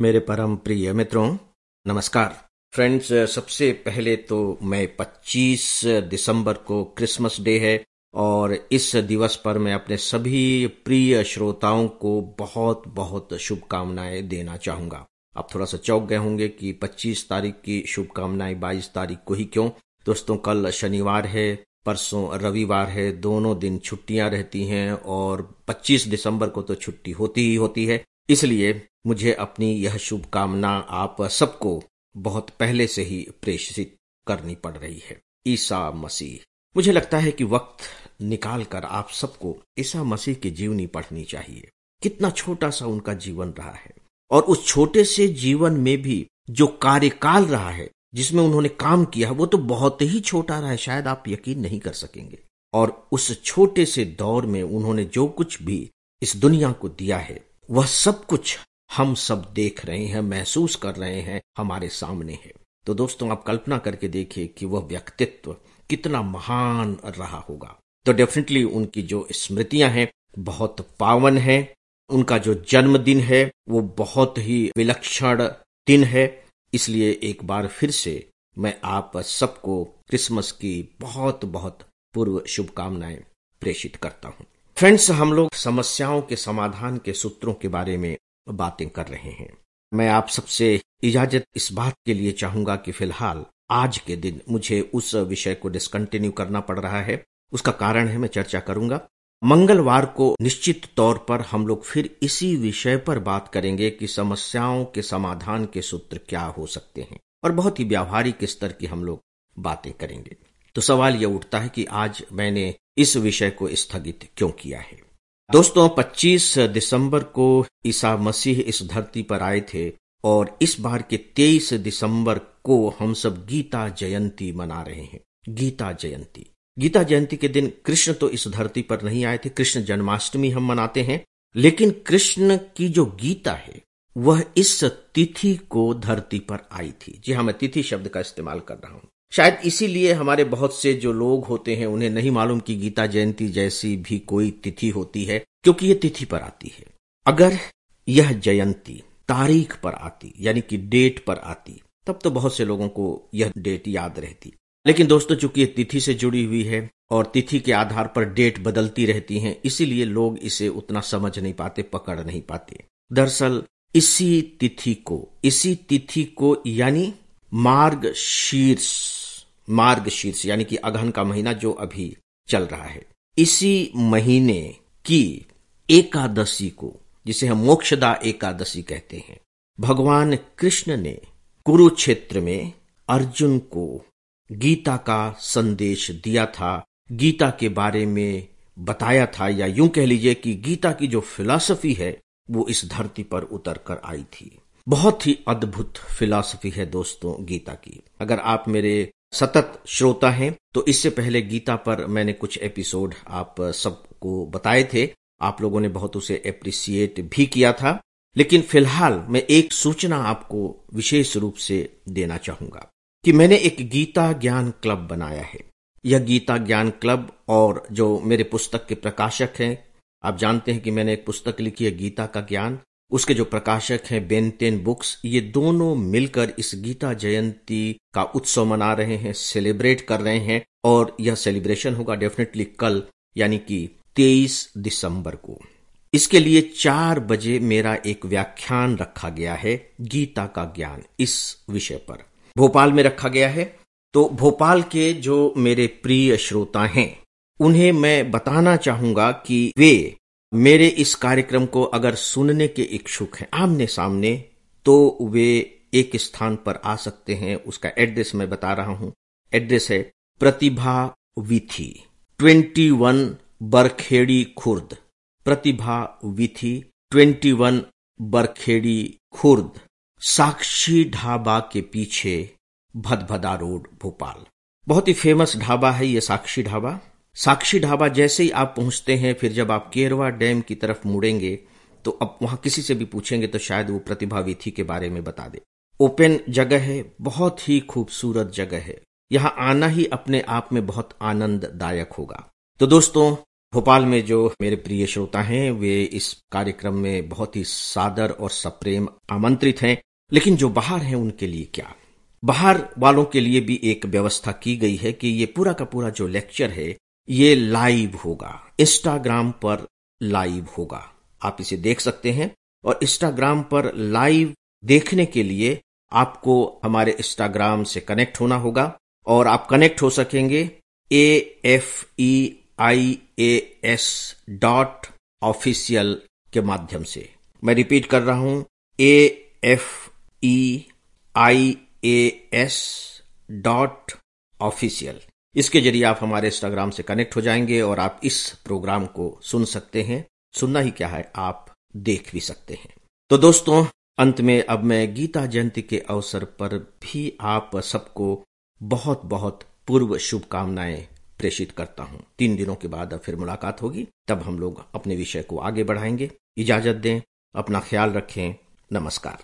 मेरे परम प्रिय मित्रों, नमस्कार। फ्रेंड्स, सबसे पहले तो मैं 25 दिसंबर को क्रिसमस डे है और इस दिवस पर मैं अपने सभी प्रिय श्रोताओं को बहुत बहुत शुभकामनाएँ देना चाहूँगा। आप थोड़ा सा चौक गए होंगे कि 25 तारीख की शुभकामनाएँ 22 तारीख को ही क्यों? दोस्तों, कल शनिवार है, परसों रविवार है, दोनों दिन छुट्टियाँ रहती हैं और 25 दिसंबर को तो छुट्टी होती ही होती है। इसलिए मुझे अपनी यह शुभकामना आप सबको बहुत पहले से ही प्रेषित करनी पड़ रही है। ईसा मसीह। मुझे लगता है कि वक्त निकाल कर आप सबको ईसा मसीह की जीवनी पढ़नी चाहिए। कितना छोटा सा उनका जीवन रहा है। और उस छोटे से जीवन में भी जो कार्यकाल रहा है, जिसमें उन्होंने काम किया, वो तो बहुत ही छोटा रहा है, शायद आप यकीन नहीं कर सकेंगे। और उस छोटे से दौर में उन्होंने जो कुछ भी इस दुनिया को दिया है, वह सब कुछ हम सब देख रहे हैं, महसूस कर रहे हैं, हमारे सामने है। तो दोस्तों, आप कल्पना करके देखिए कि वह व्यक्तित्व कितना महान रहा होगा। तो डेफिनेटली उनकी जो स्मृतियाँ हैं, बहुत पावन है। उनका जो जन्मदिन है, वो बहुत ही विलक्षण दिन है। इसलिए एक बार फिर से मैं आप सबको क्रिसमस की बहुत बहुत पूर्व शुभकामनाएँ प्रेषित करता हूँ। फ्रेंड्स, हम लोग समस्याओं के समाधान के सूत्रों के बारे में बातें कर रहे हैं। मैं आप सबसे इजाज़त इस बात के लिए चाहूँगा कि फ़िलहाल आज के दिन मुझे उस विषय को डिसकंटिन्यू करना पड़ रहा है। उसका कारण है मैं चर्चा करूँगा। मंगलवार को निश्चित तौर पर हम लोग फिर इसी विषय पर बात करेंगे कि समस्याओं के समाधान के सूत्र क्या हो सकते हैं और बहुत ही व्यावहारिक स्तर की हम लोग बातें करेंगे। तो सवाल यह उठता है कि आज मैंने इस विषय को स्थगित क्यों किया है? दोस्तों 25 दिसंबर को ईसा मसीह इस धरती पर आए थे और इस बार के 23 दिसंबर को हम सब गीता जयंती मना रहे हैं। गीता जयंती। गीता जयंती के दिन कृष्ण तो इस धरती पर नहीं आए थे। कृष्ण जन्माष्टमी हम मनाते हैं, लेकिन कृष्ण की जो गीता है, वह इस तिथि को धरती पर आई थी। जी हाँ मैं तिथि शब्द का इस्तेमाल कर रहा हूँ। शायद इसीलिए हमारे बहुत से जो लोग होते हैं, उन्हें नहीं मालूम कि गीता जयंती जैसी भी कोई तिथि होती है, क्योंकि ये तिथि पर आती है। अगर यह जयंती तारीख पर आती, यानी कि डेट पर आती, तब तो बहुत से लोगों को यह डेट याद रहती। लेकिन दोस्तों, चूँकि ये तिथि से जुड़ी हुई है, और तिथि के आधार पर डेट बदलती रहती हैं, इसीलिए लोग इसे उतना समझ नहीं पाते, पकड़ नहीं पाते। दरअसल, इसी तिथि को, इसी तिथि को यानी मार्ग शीर्ष मार्ग शीर्ष यानी कि अगहन का महीना जो अभी चल रहा है। इसी महीने की एकादशी को, जिसे हम मोक्षदा एकादशी कहते हैं, भगवान कृष्ण ने कुरुक्षेत्र में अर्जुन को गीता का संदेश दिया था। गीता के बारे में बताया था, या यूँ कह लीजिए कि गीता की जो फिलॉसफी है, वो इस धरती पर उतर कर आई थी। बहुत ही अद्भुत फिलॉसफी है दोस्तों गीता की। अगर आप मेरे सतत श्रोता हैं तो इससे पहले गीता पर मैंने कुछ एपिसोड आप सबको बताए थे। आप लोगों ने बहुत उसे एप्रिसिएट भी किया था। लेकिन फ़िलहाल मैं एक सूचना आपको विशेष रूप से देना चाहूँगा कि मैंने एक गीता ज्ञान क्लब बनाया है। यह गीता ज्ञान क्लब और जो मेरे पुस्तक के प्रकाशक हैं, आप जानते हैं कि मैंने एक पुस्तक लिखी है, गीता का ज्ञान। उसके जो प्रकाशक हैं बेनतेन बुक्स, ये दोनों मिलकर इस गीता जयंती का उत्सव मना रहे हैं, सेलिब्रेट कर रहे हैं, और यह सेलिब्रेशन होगा डेफिनेटली कल, यानी कि 23 दिसंबर को। इसके लिए चार बजे मेरा एक व्याख्यान रखा गया है, गीता का ज्ञान, इस विषय पर। भोपाल में रखा गया है तो भोपाल के जो मेरे प्रिय श्रोता हैं, उन्हें मैं बताना चाहूँगा कि वे मेरे इस कार्यक्रम को अगर सुनने के इच्छुक हैं आमने सामने तो वे एक स्थान पर आ सकते हैं। उसका एड्रेस मैं बता रहा हूँ। एड्रेस है Pratibha Vithi, twenty one Barkhedi Khurd. Pratibha Vithi, twenty one Barkhedi Khurd. Sakshi Dhaba के पीछे भदभदा रोड, भोपाल। बहुत ही फ़ेमस ढाबा है ये साक्षी ढाबा। साक्षी ढाबा जैसे ही आप पहुँचते हैं, फिर जब आप केरवा डैम की तरफ़ मुड़ेंगे तो अब वहाँ किसी से भी पूछेंगे तो शायद वो प्रतिभा विथि के बारे में बता दे। ओपन जगह है, बहुत ही खूबसूरत जगह है। यहाँ आना ही अपने आप में बहुत आनंददायक होगा। तो दोस्तों, भोपाल में जो मेरे प्रिय श्रोता हैं, वे इस कार्यक्रम में बहुत ही सादर और सप्रेम आमंत्रित हैं। लेकिन जो बाहर हैं, उनके लिए क्या? बाहर वालों के लिए भी एक व्यवस्था की गई है कि ये पूरा का पूरा जो लेक्चर है ये लाइव होगा। इंस्टाग्राम पर लाइव होगा। आप इसे देख सकते हैं और इंस्टाग्राम पर लाइव देखने के लिए आपको हमारे इंस्टाग्राम से कनेक्ट होना होगा और आप कनेक्ट हो सकेंगे A F E I A S dot official के माध्यम से। मैं रिपीट कर रहा हूँ। A F E I A S dot official इसके ज़रिए आप हमारे इंस्टाग्राम से कनेक्ट हो जाएँगे और आप इस प्रोग्राम को सुन सकते हैं। सुनना ही क्या है, आप देख भी सकते हैं। तो दोस्तों, अंत में अब मैं गीता जयंती के अवसर पर भी आप सबको बहुत बहुत पूर्व शुभकामनाएँ प्रेषित करता हूँ। तीन दिनों के बाद फिर मुलाकात होगी, तब हम लोग अपने विषय को आगे बढ़ाएँगे। इजाज़त दें, अपना ख्याल रखें। नमस्कार।